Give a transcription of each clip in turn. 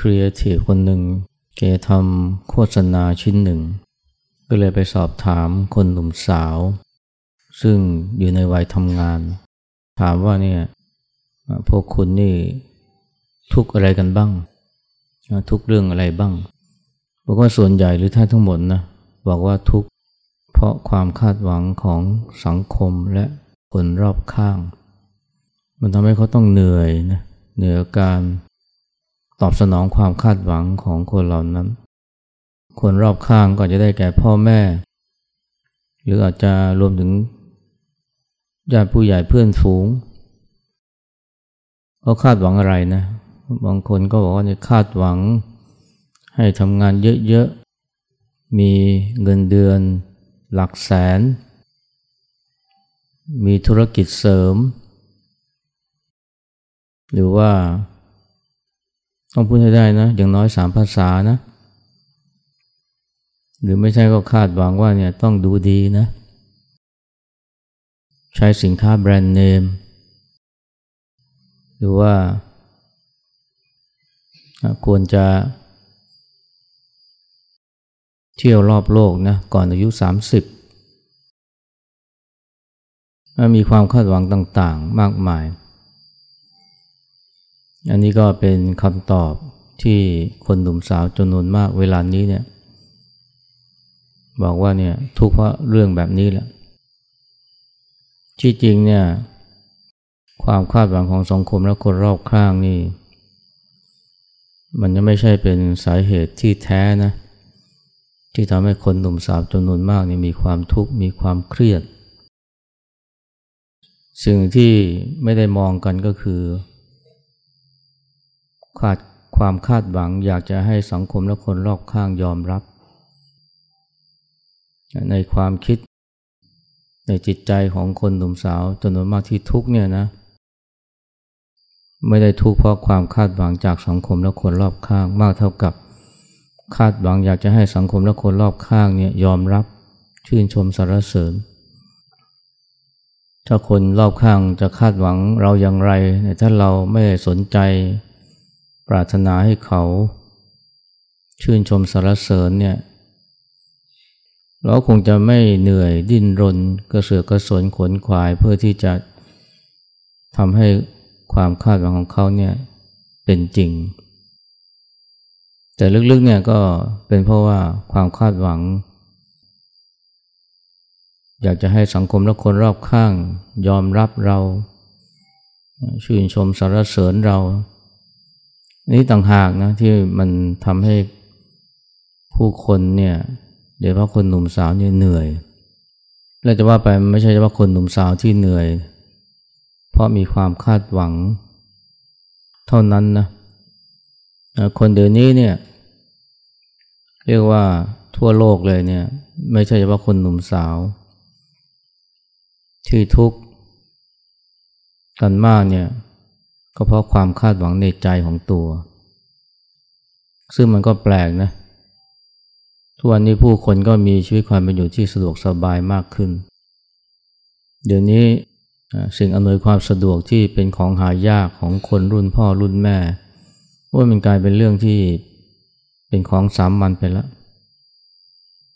ครีเอทีฟคนหนึ่งแกทำโฆษณาชิ้นหนึ่ง ก็เลยไปสอบถามคนหนุ่มสาว ซึ่งอยู่ในวัยทำงาน ถามว่าเนี่ยพวกคุณนี่ทุกอะไรกันบ้าง ทุกเรื่องอะไรบ้าง บอกว่าส่วนใหญ่หรือท่าทั้งหมดนะบอกว่าทุกเพราะความคาดหวังของสังคมและคนรอบข้าง มันทำให้เขาต้องเหนื่อยนะเหนื่อยการ ตอบสนองความคาดหวังของคนเหล่านั้น คนรอบข้างก็จะได้แก่พ่อแม่ หรืออาจจะรวมถึงญาติผู้ใหญ่เพื่อนฝูงเขาคาดหวังอะไรนะ บางคนก็บอกว่าจะคาดหวัง ให้ทำงานเยอะๆ มีเงินเดือน หลักแสน มีธุรกิจเสริม หรือว่า ต้องพูดให้ได้นะ อย่างน้อยสามภาษานะ หรือไม่ใช่ก็คาดหวังว่าเนี่ยต้องดูดีนะ ใช้สินค้าแบรนด์เนม หรือว่า ควรจะเที่ยวรอบโลกนะ ก่อนอายุ 30มีความคาดหวังต่างๆ มากมาย อันนี้ก็เป็นคำตอบที่คนหนุ่มสาวจำนวนมากเวลานี้เนี่ยบอกว่าเนี่ยทุกเพราะเรื่องแบบนี้แหละที่จริงเนี่ยความคาดหวังของสังคมและคนรอบข้างนี่ มันจะไม่ใช่เป็นสาเหตุที่แท้นะที่ทำให้คนหนุ่มสาวจำนวนมากนี่มีความทุกข์มีความเครียด สิ่งที่ไม่ได้มองกันก็คือ ขาดความคาดหวังอยากจะให้สังคมและคนรอบข้างยอมรับ ในความคิดในจิตใจของคนหนุ่มสาวจำนวนมากที่ทุกเนี่ยนะ ไม่ได้ทุกเพราะความคาดหวังจากสังคมและคนรอบข้างมากเท่ากับคาดหวังอยากจะให้สังคมและคนรอบข้างเนี่ยยอมรับชื่นชมสรรเสริญ ถ้าคนรอบข้างจะคาดหวังเราอย่างไร ถ้าเราไม่สนใจ ปรารถนาให้เขาชื่นชมสรรเสริญเนี่ย เราคงจะไม่เหนื่อยดิ้นรน กระเสือกกระสนขนขวายเพื่อที่จะทำให้ความคาดหวังของเขาเนี่ยเป็นจริง แต่ลึกๆเนี่ยก็เป็นเพราะว่าความคาดหวัง อยากจะให้สังคมและคนรอบข้างยอมรับเรา ชื่นชมสรรเสริญเรา นี่ต่างหากนะที่มันทำให้ผู้คนเนี่ยโดยเฉพาะคนหนุ่มสาวเนี่ยเหนื่อยเราจะว่าไปไม่ใช่เฉพาะคนหนุ่มสาวที่เหนื่อย เพราะมีความคาดหวัง เท่านั้นนะคนเดี๋ยวนี้เนี่ยเรียกว่าทั่วโลกเลยเนี่ยไม่ใช่เฉพาะคนหนุ่มสาว ที่ทุกข์กันมากเนี่ย ก็เพราะความคาดหวังในใจของตัว ซึ่งมันก็แปลกนะทุกวันนี้ผู้คนก็มีชีวิตความเป็นอยู่ที่สะดวกสบายมากขึ้น เดี๋ยวนี้สิ่งอำนวยความสะดวกที่เป็นของหายากของคนรุ่นพ่อรุ่นแม่ว่ามันกลายเป็นเรื่องที่เป็นของสามัญไปแล้ว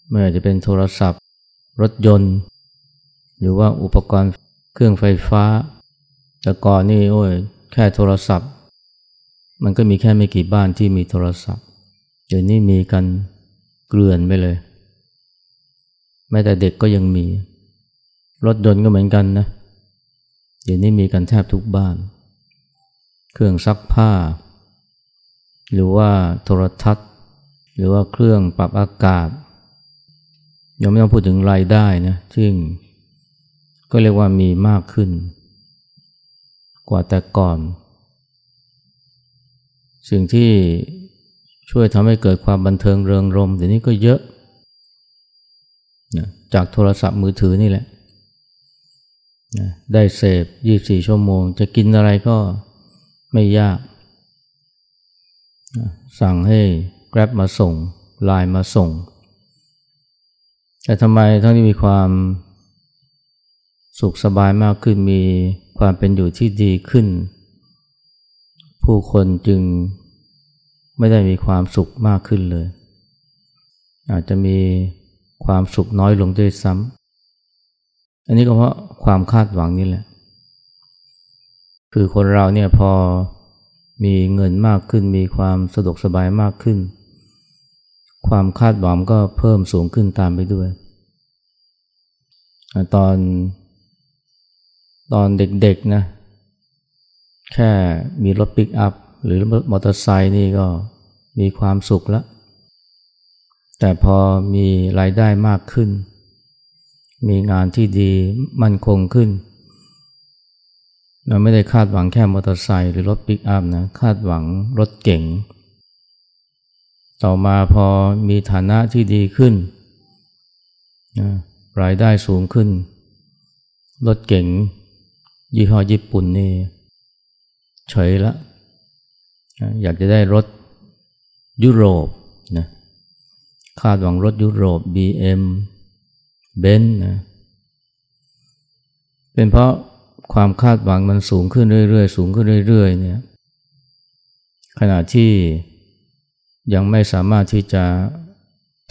ไม่ว่าจะเป็นโทรศัพท์ รถยนต์ หรือว่าอุปกรณ์เครื่องไฟฟ้า แต่ก่อนนี่โอ้ย แค่โทรศัพท์ มันก็มีแค่ไม่กี่บ้านที่มีโทรศัพท์เดี๋ยวนี้มีกันเกลื่อนไปเลย แม้แต่เด็กก็ยังมี รถยนต์ก็เหมือนกันนะ เดี๋ยวนี้มีกันแทบทุกบ้าน เครื่องซักผ้า หรือว่าโทรทัศน์ หรือว่าเครื่องปรับอากาศยังไม่ต้องพูดถึงรายได้นะซึ่งก็เรียกว่ามีมากขึ้น กว่าแต่ก่อน สิ่งที่ช่วยทำให้เกิดความบันเทิงเริงรมเดี๋ยวนี้ก็เยอะนะจากโทรศัพท์มือถือนี่แหละนะได้เสพ 24 ชั่วโมง จะกินอะไรก็ไม่ยากนะสั่งให้ Grab มาส่งไลน์มาส่ง แต่ทำไมทั้งที่มีความสุขสบายมากขึ้นมี ความเป็นอยู่ที่ดีขึ้น ผู้คนจึงไม่ได้มีความสุขมากขึ้นเลย อาจจะมีความสุขน้อยลงด้วยซ้ำอันนี้ก็เพราะความคาดหวังนี่แหละ คือคนเราเนี่ยพอมีเงินมากขึ้น มีความสะดวกสบายมากขึ้น ความคาดหวังก็เพิ่มสูงขึ้นตามไปด้วย ตอน ตอนเด็กๆนะ แค่มีรถปิกอัพหรือรถมอเตอร์ไซค์นี่ก็มีความสุขแล้ว แต่พอมีรายได้มากขึ้น มีงานที่ดีมั่นคงขึ้น เราไม่ได้คาดหวังแค่มอเตอร์ไซค์หรือรถปิกอัพนะ คาดหวังรถเก่งต่อมาพอมีฐานะที่ดีขึ้นรายได้สูงขึ้น รถเก่ง ยี่ห้อญี่ปุ่นนี่เฉยละ อยากจะได้รถยุโรปนะคาดหวังรถยุโรป BM เบนนะเป็นเพราะความคาดหวังมันสูงขึ้นเรื่อยๆ สูงขึ้นเรื่อยๆเนี่ยขณะที่ยังไม่สามารถที่จะ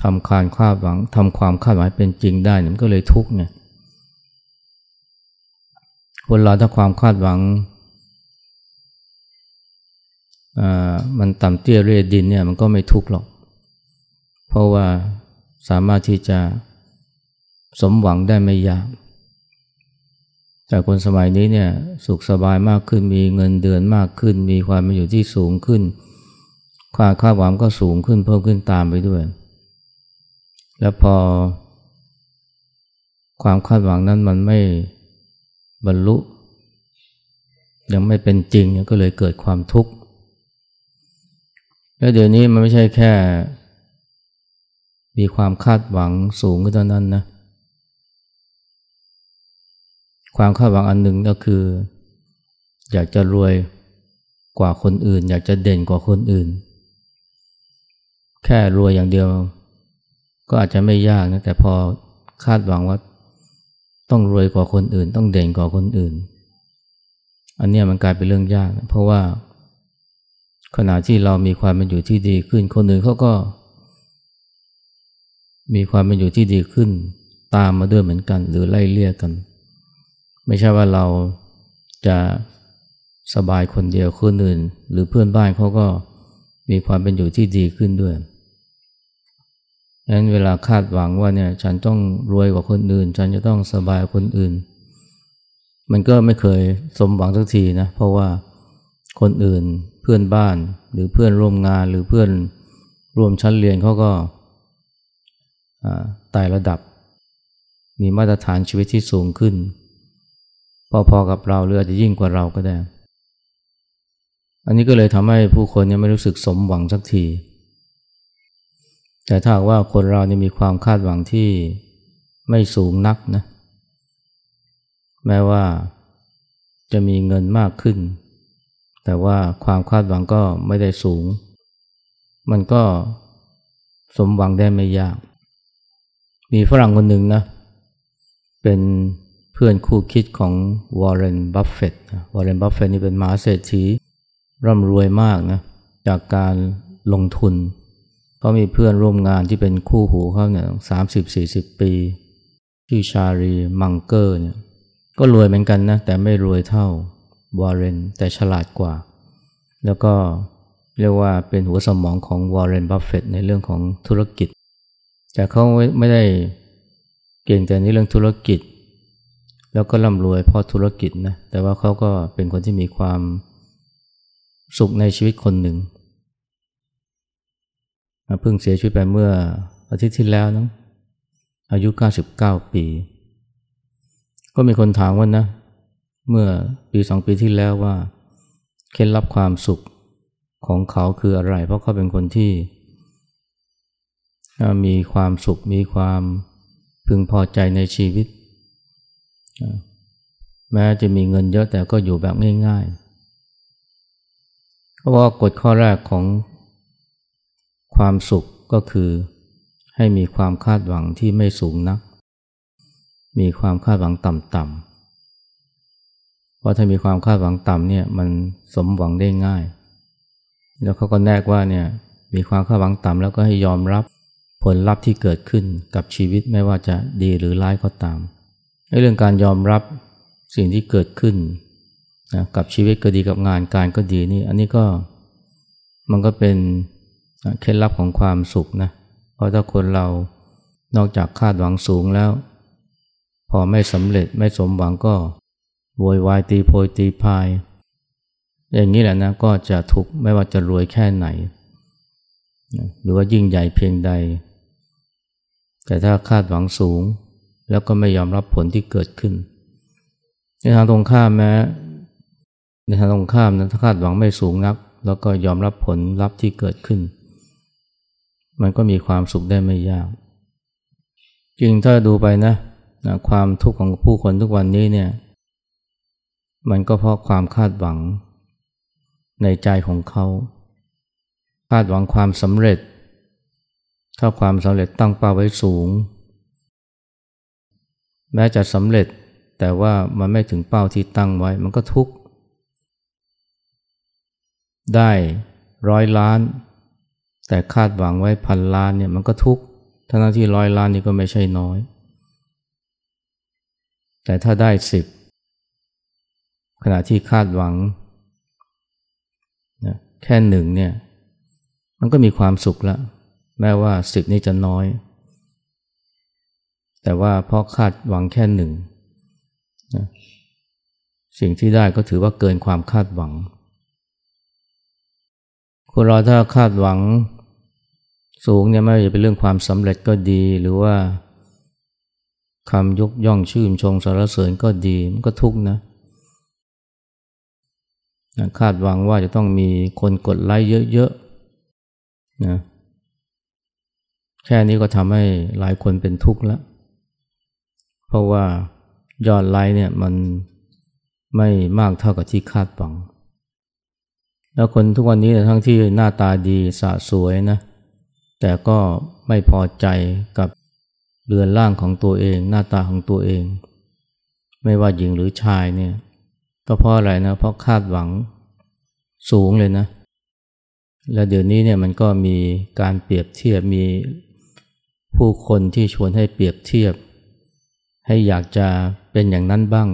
ทำการคาดหวังทำความคาดหวังเป็นจริงได้มันก็เลยทุกข์เนี่ย คนเราถ้าความคาดหวังมันต่ำเตี้ยเรียดินเนี่ยมันก็ไม่ทุกข์หรอก เพราะว่าสามารถที่จะสมหวังได้ไม่ยาก แต่คนสมัยนี้เนี่ยสุขสบายมากขึ้นมีเงินเดือนมากขึ้น มีความเป็นอยู่ที่สูงขึ้น ความคาดหวังก็สูงขึ้นเพิ่มขึ้นตามไปด้วย แล้วพอ ความคาดหวังนั้นมันไม่ บรรลุ ยังไม่เป็นจริงก็เลยเกิดความทุกข์ แล้วเดี๋ยวนี้มันไม่ใช่แค่ มีความคาดหวังสูงขึ้นเท่านั้นนะ ความคาดหวังอันหนึ่งก็คือ อยากจะรวยกว่าคนอื่น อยากจะเด่นกว่าคนอื่น แค่รวยอย่างเดียว ก็อาจจะไม่ยากนะแต่พอคาดหวังว่า ต้องรวยกว่าคนอื่น ต้องเด่นกว่าคนอื่น อันนี้มันกลายเป็นเรื่องยาก เพราะว่า ขณะที่เรามีความเป็นอยู่ที่ดีขึ้น คนอื่นเขาก็ มีความเป็นอยู่ที่ดีขึ้น ตามมาด้วยเหมือนกัน หรือไล่เลี่ยกัน ไม่ใช่ว่าเราจะสบายคนเดียวคนอื่น หรือเพื่อนบ้านเขาก็มีความเป็นอยู่ที่ดีขึ้นด้วย นั้นเวลาคาดหวังว่าเนี่ยฉันต้องรวยกว่าคนอื่น ฉันจะต้องสบายคนอื่น มันก็ไม่เคยสมหวังสักทีนะเพราะว่าคนอื่นเพื่อนบ้านหรือเพื่อนร่วมงานหรือเพื่อนร่วมชั้นเรียนเขาก็ไต่ระดับ มีมาตรฐานชีวิตที่สูงขึ้น พอๆกับเราหรืออาจจะยิ่งกว่าเราก็ได้ อันนี้ก็เลยทำให้ผู้คนยังไม่รู้สึกสมหวังสักที แต่ถ้าว่าคนเรานี่มีความคาดหวังที่ไม่สูงนักนะ แม้ว่าจะมีเงินมากขึ้น แต่ว่าความคาดหวังก็ไม่ได้สูง มันก็สมหวังได้ไม่ยาก มีฝรั่งคนหนึ่งนะ เป็นเพื่อนคู่คิดของวอร์เรน บัฟเฟตวอร์เรน บัฟเฟตนี่เป็นมหาเศรษฐีร่ำรวยมากนะ จากการลงทุนเขามีเพื่อนร่วมงานที่เป็นคู่หูเขาเนี่ยสามสิบสี่สิบปี ชื่อชาร์ลีมังเกอร์เนี่ยก็รวยเหมือนกันนะแต่ไม่รวยเท่าวอร์เรนแต่ฉลาดกว่า แล้วก็เรียกว่าเป็นหัวสมองของวอร์เรนบัฟเฟตในเรื่องของธุรกิจ แต่เขาไม่ได้เก่งแต่ในเรื่องธุรกิจ แล้วก็ร่ำรวยเพราะธุรกิจนะแต่ว่าเขาก็เป็นคนที่มีความสุขในชีวิตคนหนึ่ง เพิ่งเสียชีวิตไปเมื่ออาทิตย์ที่แล้วนะอายุ 99 ปี ก็มีคนถามว่านะ เมื่อปีสองปีที่แล้วว่า เคล็ดลับความสุขของเขาคืออะไร เพราะเขาเป็นคนที่ มีความสุขมีความพึงพอใจในชีวิต แม้จะมีเงินเยอะแต่ก็อยู่แบบง่ายๆเพราะว่ากฎข้อแรกของ ความสุขก็คือให้มีความคาดหวังที่ไม่สูงนัก มีความคาดหวังต่ำๆ เพราะถ้ามีความคาดหวังต่ำเนี่ยมันสมหวังได้ง่าย แล้วเขาก็แนกว่าเนี่ยมีความคาดหวังต่ำแล้วก็ให้ยอมรับผลลัพธ์ที่เกิดขึ้นกับชีวิตไม่ว่าจะดีหรือร้ายก็ตามเรื่องการยอมรับสิ่งที่เกิดขึ้นนะกับชีวิตก็ดีกับงานการก็ดีนี่อันนี้ก็มันก็เป็น เคล็ดลับของความสุขนะเพราะถ้าคนเรานอกจากคาดหวังสูงแล้ว พอไม่สำเร็จไม่สมหวังก็โวยวายตีโพยตีพาย อย่างนี้แหละนะก็จะทุกข์ไม่ว่าจะรวยแค่ไหน หรือว่ายิ่งใหญ่เพียงใด แต่ถ้าคาดหวังสูงแล้วก็ไม่ยอมรับผลที่เกิดขึ้น ในทางตรงข้ามแม้ในทางตรงข้ามนะถ้าคาดหวังไม่สูงนัก แล้วก็ยอมรับผลลัพธ์ที่เกิดขึ้น มันก็มีความสุขได้ไม่ยาก จริงถ้าดูไปนะนะความทุกข์ของผู้คนทุกวันนี้เนี่ย มันก็เพราะความคาดหวังในใจของเขา คาดหวังความสำเร็จ ถ้าความสำเร็จตั้งเป้าไว้สูง แม้จะสำเร็จแต่ว่ามันไม่ถึงเป้าที่ตั้งไว้ มันก็ทุกข์ได้ร้อยล้าน แต่คาดหวังไว้พันล้านเนี่ยมันก็ทุกข์ทั้งที่ร้อยล้านนี่ก็ไม่ใช่น้อย แต่ถ้าได้สิบขณะที่คาดหวังนะแค่หนึ่งเนี่ยมันก็มีความสุขแล้วแม้ว่าสิบนี่จะน้อย แต่ว่าเพราะคาดหวังแค่หนึ่งนะสิ่งที่ได้ก็ถือว่าเกินความคาดหวังคนเราถ้าคาดหวัง สูงเนี่ยไม่ว่าจะเป็นเรื่องความสำเร็จก็ดีหรือว่าคำยกย่องชื่นชมสรรเสริญก็ดีมันก็ทุกนะนะคาดหวังว่าจะต้องมีคนกดไลค์เยอะๆนะแค่นี้ก็ทำให้หลายคนเป็นทุกข์แล้ว เพราะว่ายอดไลค์เนี่ยมันไม่มากเท่ากับที่คาดหวัง แล้วคนทุกวันนี้ทั้งที่หน้าตาดีสะสวยนะ แต่ก็ไม่พอใจกับเรือนร่างของตัวเอง หน้าตาของตัวเอง ไม่ว่าหญิงหรือชายเนี่ยก็เพราะอะไรนะเพราะคาดหวังสูงเลยนะ และเดี๋ยวนี้เนี่ยมันก็มีการเปรียบเทียบมีผู้คนที่ชวนให้เปรียบเทียบ ให้อยากจะเป็นอย่างนั้นบ้าง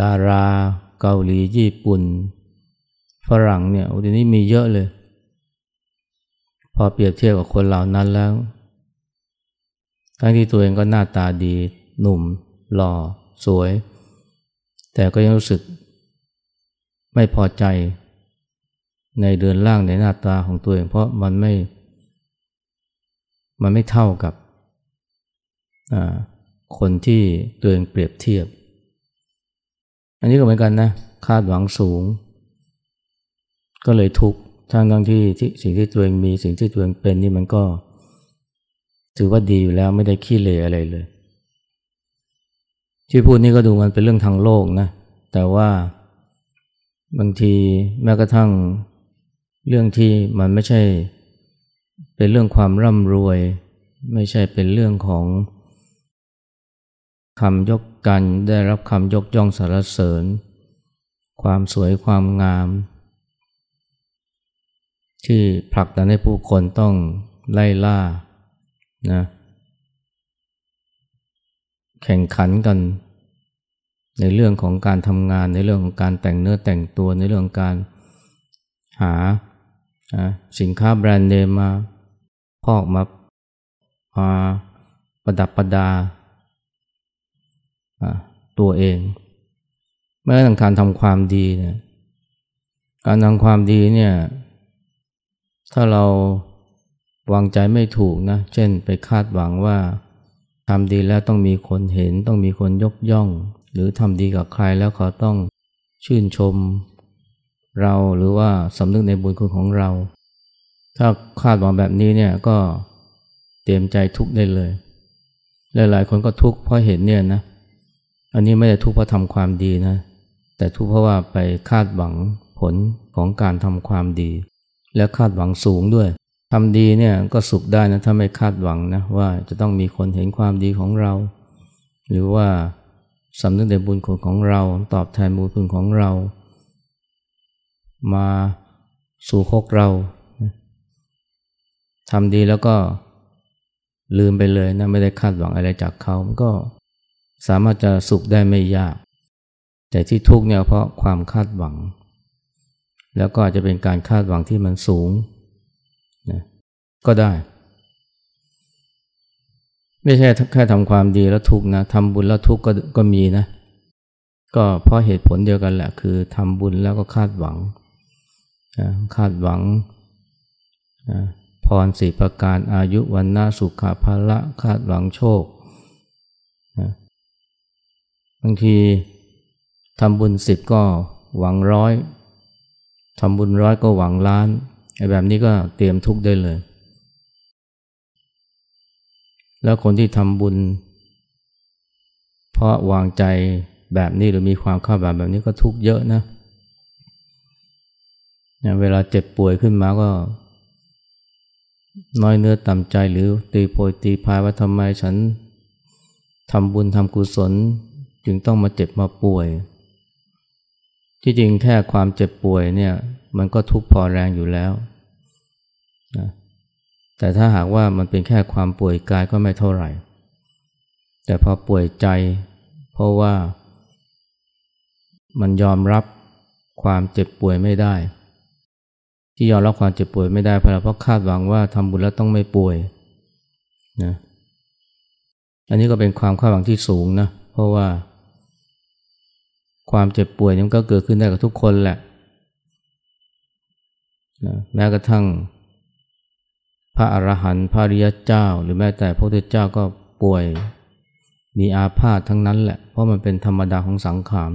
ดารา เกาหลีญี่ปุ่น ฝรั่งเนี่ยโอ้ทีนี้มีเยอะเลย พอเปรียบเทียบกับคนเหล่านั้นแล้ว ทั้งที่ตัวเองก็หน้าตาดี หนุ่ม หล่อ สวย แต่ก็ยังรู้สึก ไม่พอใจ ในเดือนล่างในหน้าตาของตัวเอง เพราะมันไม่ มันไม่เท่ากับคนที่ตัวเองเปรียบเทียบ อันนี้ก็เหมือนกันนะ คาดหวังสูง ก็เลยทุกข์ ทั้งทั้งที่สิ่งที่ตัวเองมีสิ่งที่ตัวเองเป็นนี่มันก็ ถือว่าดีอยู่แล้วไม่ได้ขี้เลอะไรเลย ที่พูดนี่ก็ดูมันเป็นเรื่องทางโลกนะ แต่ว่าบางทีแม้กระทั่งเรื่องที่มันไม่ใช่เป็นเรื่องความร่ำรวย ไม่ใช่เป็นเรื่องของคำยกกันได้รับคำยกย่องสรรเสริญ ความสวยความงาม ที่ผลักดันให้ผู้คนต้องไล่ล่านะแข่งขันกัน ในเรื่องของการทำงาน ในเรื่องของการแต่งเนื้อแต่งตัวในเรื่องการหาสินค้าแบรนด์เนมมาพอกมามาประดับประดาตัวเองแม้แต่การทำความดีเนี่ยการทำความดีเนี่ย ถ้าเราวางใจไม่ถูกนะ เช่นไปคาดหวังว่าทำดีแล้วต้องมีคนเห็น ต้องมีคนยกย่อง หรือทำดีกับใครแล้วเขาต้องชื่นชม เราหรือว่าสำนึกในบุญคุณของเรา ถ้าคาดหวังแบบนี้เนี่ยก็เตรียมใจทุกข์ได้เลย หลายๆ คนก็ทุกข์เพราะเห็นเนี่ยนะ อันนี้ไม่ได้ทุกข์เพราะทำความดีนะ แต่ทุกข์เพราะว่าไปคาดหวังผลของการทำความดี และคาดหวังสูงด้วยทำดีเนี่ยก็สุขได้นะถ้าไม่คาดหวังนะว่าจะต้องมีคนเห็นความดีของเรา หรือว่าสำนึกในบุญคุณของเรา ตอบแทนบุญคุณของเรา มาสู่คกเราทำดีแล้วก็ลืมไปเลยนะไม่ได้คาดหวังอะไรจากเขามันก็สามารถจะสุขได้ไม่ยาก แต่ที่ทุกเนี่ยเพราะความคาดหวัง แล้วก็อาจจะเป็นการคาดหวังที่มันสูงนะก็ได้ ไม่ใช่แค่ทำความดีแล้วทุกนะทำบุญแล้วทุกก็ก็มีนะ ก็เพราะเหตุผลเดียวกันแหละ คือทำบุญแล้วก็คาดหวังนะคาดหวังนะพรสีประการอายุวันนาสุขภาละคาดหวังโชคนะบางทีทำบุญสิบก็หวังร้อย ทำบุญร้อยก็หวังล้านไอ้แบบนี้ก็เตรียมทุกข์ได้เลย แล้วคนที่ทำบุญ เพราะวางใจแบบนี้หรือมีความคาดหวังแบบนี้ก็ทุกข์เยอะนะเวลาเจ็บป่วยขึ้นมาก็น้อยเนื้อต่ำใจหรือตีโพยตีพายว่าทำไมฉันทำบุญทำกุศล จึงต้องมาเจ็บมาป่วย ที่จริงแค่ความเจ็บป่วยเนี่ยมันก็ทุกข์พอแรงอยู่แล้วนะแต่ถ้าหากว่ามันเป็นแค่ความป่วยกายก็ไม่เท่าไหร่ แต่พอป่วยใจ เพราะว่ามันยอมรับความเจ็บป่วยไม่ได้ ที่ยอมรับความเจ็บป่วยไม่ได้เพราะคาดหวังว่าทำบุญแล้วต้องไม่ป่วยนะอันนี้ก็เป็นความคาดหวังที่สูงนะเพราะว่า ความเจ็บป่วยนี่ก็เกิดขึ้นได้กับทุกคนแหละนะแม้กระทั่ง พระอรหันต์พระริยเจ้า หรือแม้แต่พระพุทธเจ้าก็ป่วยมีอาพาธทั้งนั้นแหละ เพราะมันเป็นธรรมดาของสังขาร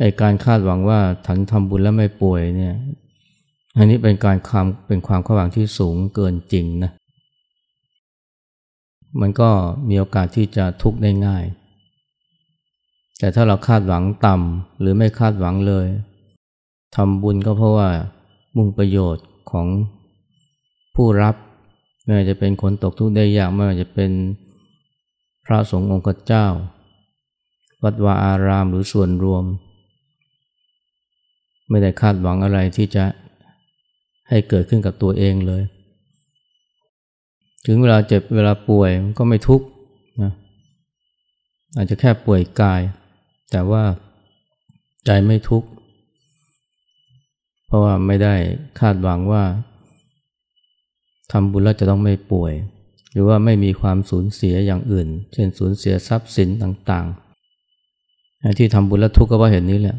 ไอการคาดหวังว่าถันทำบุญแล้วไม่ป่วยเนี่ยอันนี้เป็นการความเป็นความคาดหวังที่สูงเกินจริงนะมันก็มีโอกาสที่จะทุกข์ได้ง่าย แต่ถ้าเราคาดหวังต่ำหรือไม่คาดหวังเลยทำบุญก็เพราะว่ามุ่งประโยชน์ของผู้รับไม่ว่าจะเป็นคนตกทุกข์ได้ยากไม่ว่าจะเป็นพระสงฆ์องค์เจ้า วัดวาอารามหรือส่วนรวม ไม่ได้คาดหวังอะไรที่จะให้เกิดขึ้นกับตัวเองเลย ถึงเวลาเจ็บเวลาป่วยก็ไม่ทุกข์นะอาจจะแค่ป่วยกาย แต่ว่าใจไม่ทุกข์ เพราะว่าไม่ได้คาดหวังว่าทำบุญแล้วจะต้องไม่ป่วย หรือว่าไม่มีความสูญเสียอย่างอื่น เช่นสูญเสียทรัพย์สินต่างๆ ที่ทำบุญแล้วทุกข์ก็เพราะเห็นนี้แหละ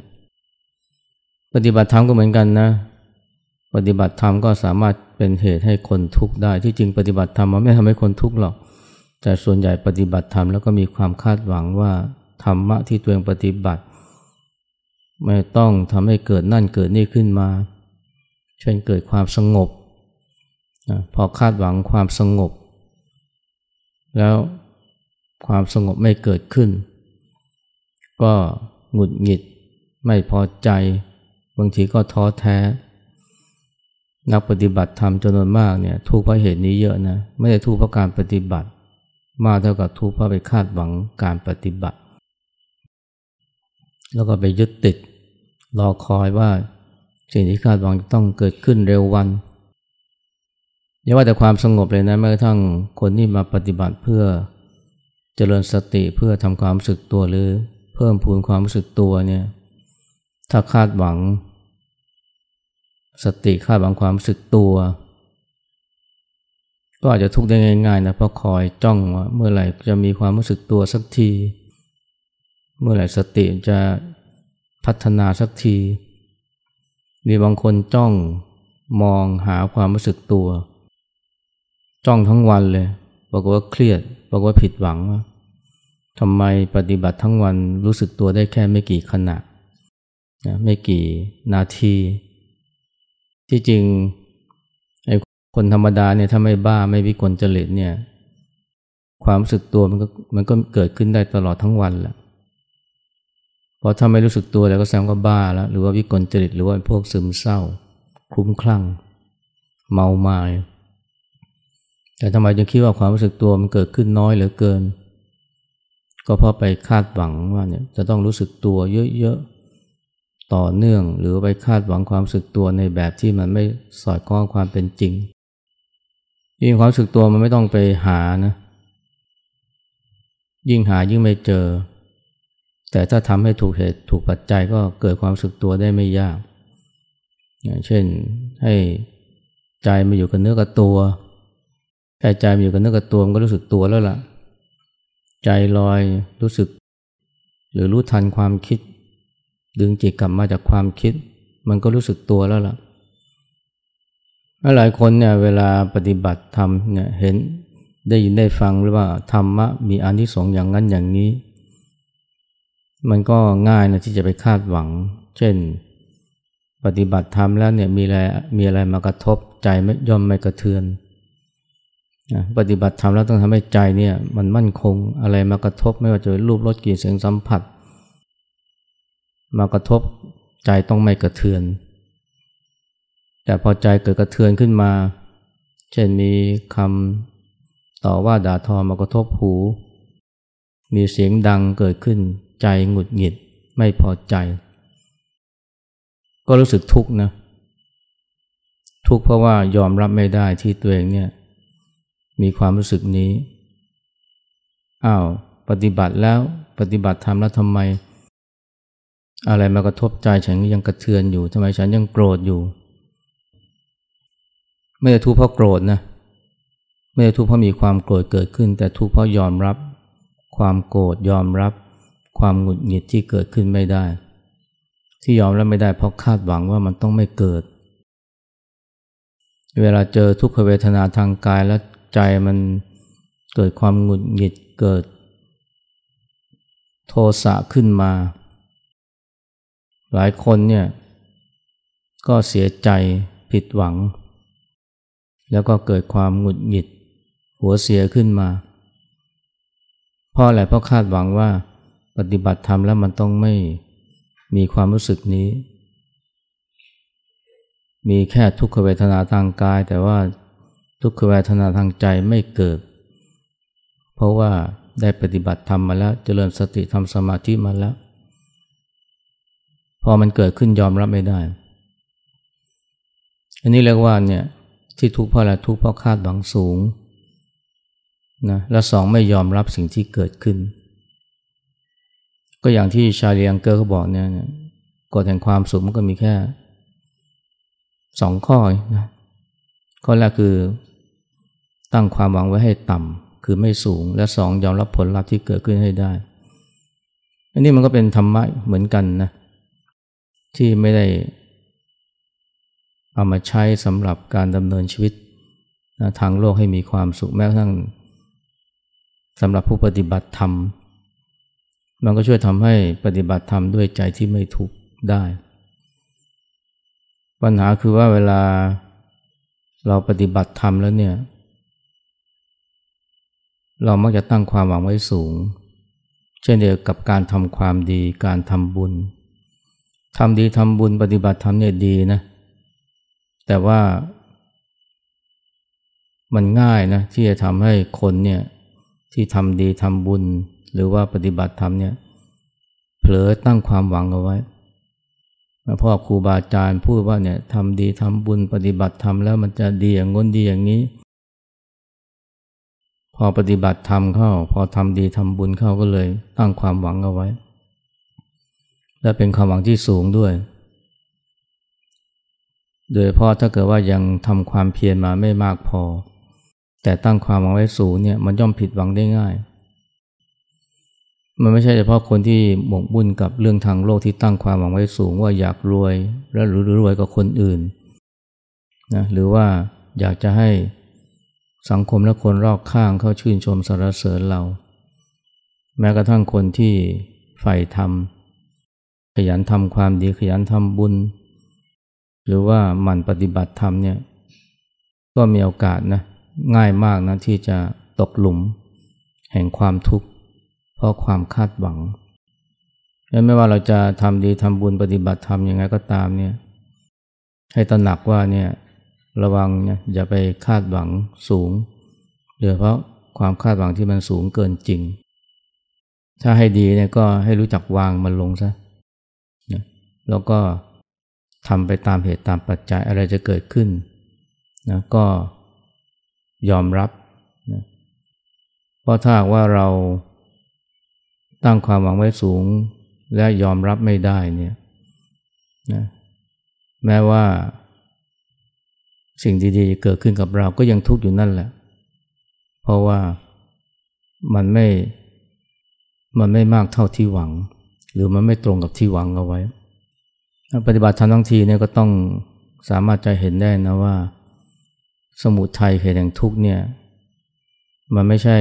ปฏิบัติธรรมก็เหมือนกันนะ ปฏิบัติธรรมก็สามารถเป็นเหตุให้คนทุกข์ได้ ที่จริงปฏิบัติธรรมมันไม่ทำให้คนทุกข์หรอก แต่ส่วนใหญ่ปฏิบัติธรรมแล้วก็มีความคาดหวังว่า ธรรมะที่ตัวเองปฏิบัติ ไม่ต้องทำให้เกิดนั่นเกิดนี่ขึ้นมา เช่นเกิดความสงบพอคาดหวังความสงบ แล้วความสงบไม่เกิดขึ้น ก็หงุดหงิดไม่พอใจ บางทีก็ท้อแท้ นักปฏิบัติธรรมจำนวนมากเนี่ยทุกข์เพราะเหตุนี้เยอะนะ ไม่ได้ทุกข์เพราะการปฏิบัติ มากเท่ากับทุกข์เพราะไปคาดหวังการปฏิบัติ แล้วก็ไปยึดติดรอคอยว่าสิ่งที่คาดหวังจะต้องเกิดขึ้นเร็ววันอย่าว่าแต่ความสงบเลยนะแม้กระทั่งคนที่มาปฏิบัติเพื่อเจริญสติเพื่อทำความรู้สึกตัวหรือเพิ่มพูนความรู้สึกตัวเนี่ยถ้าคาดหวัง สติคาดหวังความรู้สึกตัว ก็อาจจะทุกข์ได้ง่ายๆนะเพราะคอยจ้องว่าเมื่อไหร่จะมีความรู้สึกตัวสักที เมื่อไหร่สติจะพัฒนาสักที มีบางคนจ้องมองหาความรู้สึกตัว จ้องทั้งวันเลยบอกว่าเครียดบอกว่าผิดหวังว่าทำไมปฏิบัติทั้งวันรู้สึกตัวได้แค่ไม่กี่ขณะไม่กี่นาที ที่จริงไอ้คนธรรมดาเนี่ยถ้าไม่บ้าไม่วิกลจริตเนี่ย ความรู้สึกตัวมันก็มันก็เกิดขึ้นได้ตลอดทั้งวันแหละ ราะถ้าไม่รู้สึกตัวแล้วก็แสดงว่าบ้าแล้ว หรือว่าวิกลจริตหรือว่าพวกซึมเศร้า คุ้มคลั่ง เมาไมา้แต่ทำไมจึงคิดว่าความรู้สึกตัวมันเกิดขึ้นน้อยเหลือเกิน ก็เพราะไปคาดหวังว่าเนี่ยจะต้องรู้สึกตัวเยอะๆ ต่อเนื่อง หรือไปคาดหวังความรู้สึกตัวในแบบที่มันไม่สอดคล้องความเป็นจริงยิ่งความรู้สึกตัวมันไม่ต้องไปหานะ ยิ่งหายิ่งไม่เจอ แต่ถ้าทำให้ถูกเหตุถูกปัจจัยก็เกิดความสึกตัวได้ไม่ยาก อย่างเช่นให้ใจมาอยู่กับเนื้อกับตัวแค่ใจมาอยู่กับเนื้อกับตัวมันก็รู้สึกตัวแล้วล่ะ ใจลอยรู้สึก หรือรู้ทันความคิด ดึงจิตกลับมาจากความคิด มันก็รู้สึกตัวแล้วล่ะหลายคนเนี่ยเวลาปฏิบัติธรรมเนี่ยเห็นได้ยินได้ฟังหรือว่าธรรมะมีอานิสงส์อย่างนั้นอย่างนี้ มันก็ง่ายนะที่จะไปคาดหวัง เช่น ปฏิบัติธรรมแล้วเนี่ยมีอะไรมีอะไรมากระทบใจไม่ย่อมไม่กระเทือนปฏิบัติธรรมแล้วต้องทำให้ใจเนี่ยมันมั่นคงอะไรมากระทบไม่ว่าจะเป็นรูปรสกลิ่นเสียงสัมผัส มากระทบใจต้องไม่กระเทือน แต่พอใจเกิดกระเทือนขึ้นมา เช่นมีคำต่อว่าด่าทอมากระทบหู มีเสียงดังเกิดขึ้น ใจหงุดหงิดไม่พอใจ ก็รู้สึกทุกข์นะ ทุกข์เพราะว่ายอมรับไม่ได้ที่ตัวเองเนี่ยมีความรู้สึกนี้ อ้าว ปฏิบัติแล้วปฏิบัติทำแล้วทำไม อะไรมากระทบใจฉันยังกระเทือนอยู่ทำไมฉันยังโกรธอยู่ ไม่ได้ทุกข์เพราะโกรธนะไม่ได้ทุกข์เพราะมีความโกรธเกิดขึ้น แต่ทุกข์เพราะยอมรับ ความโกรธยอมรับ ความหงุดหงิดที่เกิดขึ้นไม่ได้ ที่ยอมรับไม่ได้เพราะคาดหวังว่ามันต้องไม่เกิด เวลาเจอทุกขเวทนาทางกายแล้วใจมันเกิดความหงุดหงิดเกิด โทสะขึ้นมา หลายคนเนี่ยก็เสียใจผิดหวัง แล้วก็เกิดความหงุดหงิด หัวเสียขึ้นมา เพราะอะไรเพราะคาดหวังว่า ปฏิบัติธรรมแล้วมันต้องไม่มีความรู้สึกนี้ มีแค่ทุกขเวทนาทางกาย แต่ว่าทุกขเวทนาทางใจไม่เกิด เพราะว่าได้ปฏิบัติธรรมมาแล้วเจริญสติทำสมาธิมาแล้ว พอมันเกิดขึ้นยอมรับไม่ได้ อันนี้เรียกว่าเนี่ยที่ทุกข์เพราะอะไรทุกข์เพราะคาดหวังสูงนะและสองไม่ยอมรับสิ่งที่เกิดขึ้น ก็อย่างที่ชาเลียงเกอร์เขาบอกเนี่ยกฎแห่งความสุขมันก็มีแค่สองข้อนะข้อแรกคือตั้งความหวังไว้ให้ต่ำคือไม่สูง และสองยอมรับผลลัพธ์ที่เกิดขึ้นให้ได้ อันนี้มันก็เป็นธรรมะเหมือนกันนะที่ไม่ได้เอามาใช้สำหรับการดำเนินชีวิตนะทางโลกให้มีความสุขแม้กระทั่งสำหรับผู้ปฏิบัติธรรม มันก็ช่วยทำให้ปฏิบัติธรรมด้วยใจที่ไม่ทุกข์ได้ ปัญหาคือว่าเวลาเราปฏิบัติธรรมแล้วเนี่ย เรามักจะตั้งความหวังไว้สูง เช่นเดียวกับการทำความดี การทำบุญทำดีทำบุญปฏิบัติธรรมเนี่ยดีนะ แต่ว่ามันง่ายนะที่จะทำให้คนเนี่ยที่ทำดีทำบุญ หรือว่าปฏิบัติธรรมเนี่ยเผลอตั้งความหวังเอาไว้พ่อครูบาอาจารย์พูดว่าเนี่ยทำดีทำบุญปฏิบัติธรรมแล้วมันจะดีอย่างง้นดีอย่างนี้ พอปฏิบัติธรรมเข้า พอทำดีทำบุญเข้าก็เลย ตั้งความหวังเอาไว้ และเป็นความหวังที่สูงด้วย โดยเพราะถ้าเกิดว่ายังทำความเพียรมาไม่มากพอ แต่ตั้งความหวังไว้สูงเนี่ยมันย่อมผิดหวังได้ง่าย มันไม่ใช่เฉพาะคนที่หมกบุญกับเรื่องทางโลกที่ตั้งความหวังไว้สูงว่าอยากรวย และหรือรวยกับคนอื่นนะหรือว่าอยากจะให้สังคมและคนรอบข้างเขาชื่นชมสรรเสริญเรา แม้กระทั่งคนที่ใฝ่ทำขยันทำความดีขยันทำบุญ หรือว่าหมั่นปฏิบัติธรรมเนี่ยก็มีโอกาสนะง่ายมากนะที่จะตกหลุม แห่งความทุกข์ เพราะความคาดหวัง และไม่ว่าเราจะทำดีทำบุญปฏิบัติธรรมยังไงก็ตามเนี่ยให้ตระหนักว่าเนี่ยระวังเนี่ยอย่าไปคาดหวังสูงโดยเพราะความคาดหวังที่มันสูงเกินจริง ถ้าให้ดีเนี่ยก็ให้รู้จักวางมันลงซะแล้วก็ทำไปตามเหตุตามปัจจัยอะไรจะเกิดขึ้นนะก็ยอมรับนะเพราะถ้าว่าเรา ตั้งความหวังไว้สูงและยอมรับไม่ได้เนี่ยนะแม้ว่าสิ่งดีๆเกิดขึ้นกับเราก็ยังทุกข์อยู่นั่นแหละ เพราะว่ามันไม่ มันไม่มากเท่าที่หวัง หรือมันไม่ตรงกับที่หวังเอาไว้ ปฏิบัติธรรมทั้งทีเนี่ยก็ต้องสามารถจะเห็นได้นะว่า สมุทัยเหตุแห่งทุกข์เนี่ย มันไม่ใช่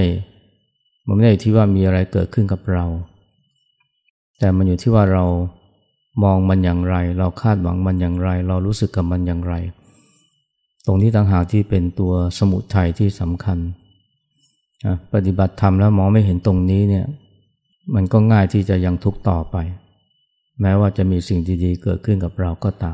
มันไม่ได้อยู่ที่ว่ามีอะไรเกิดขึ้นกับเรา แต่มันอยู่ที่ว่าเรามองมันอย่างไร เราคาดหวังมันอย่างไร เรารู้สึกกับมันอย่างไร ตรงนี้ต่างหากที่เป็นตัวสมุทัยที่สำคัญ ปฏิบัติธรรมแล้วมองไม่เห็นตรงนี้เนี่ยมันก็ง่ายที่จะยังทุกข์ต่อไป แม้ว่าจะมีสิ่งดีๆเกิดขึ้นกับเราก็ตาม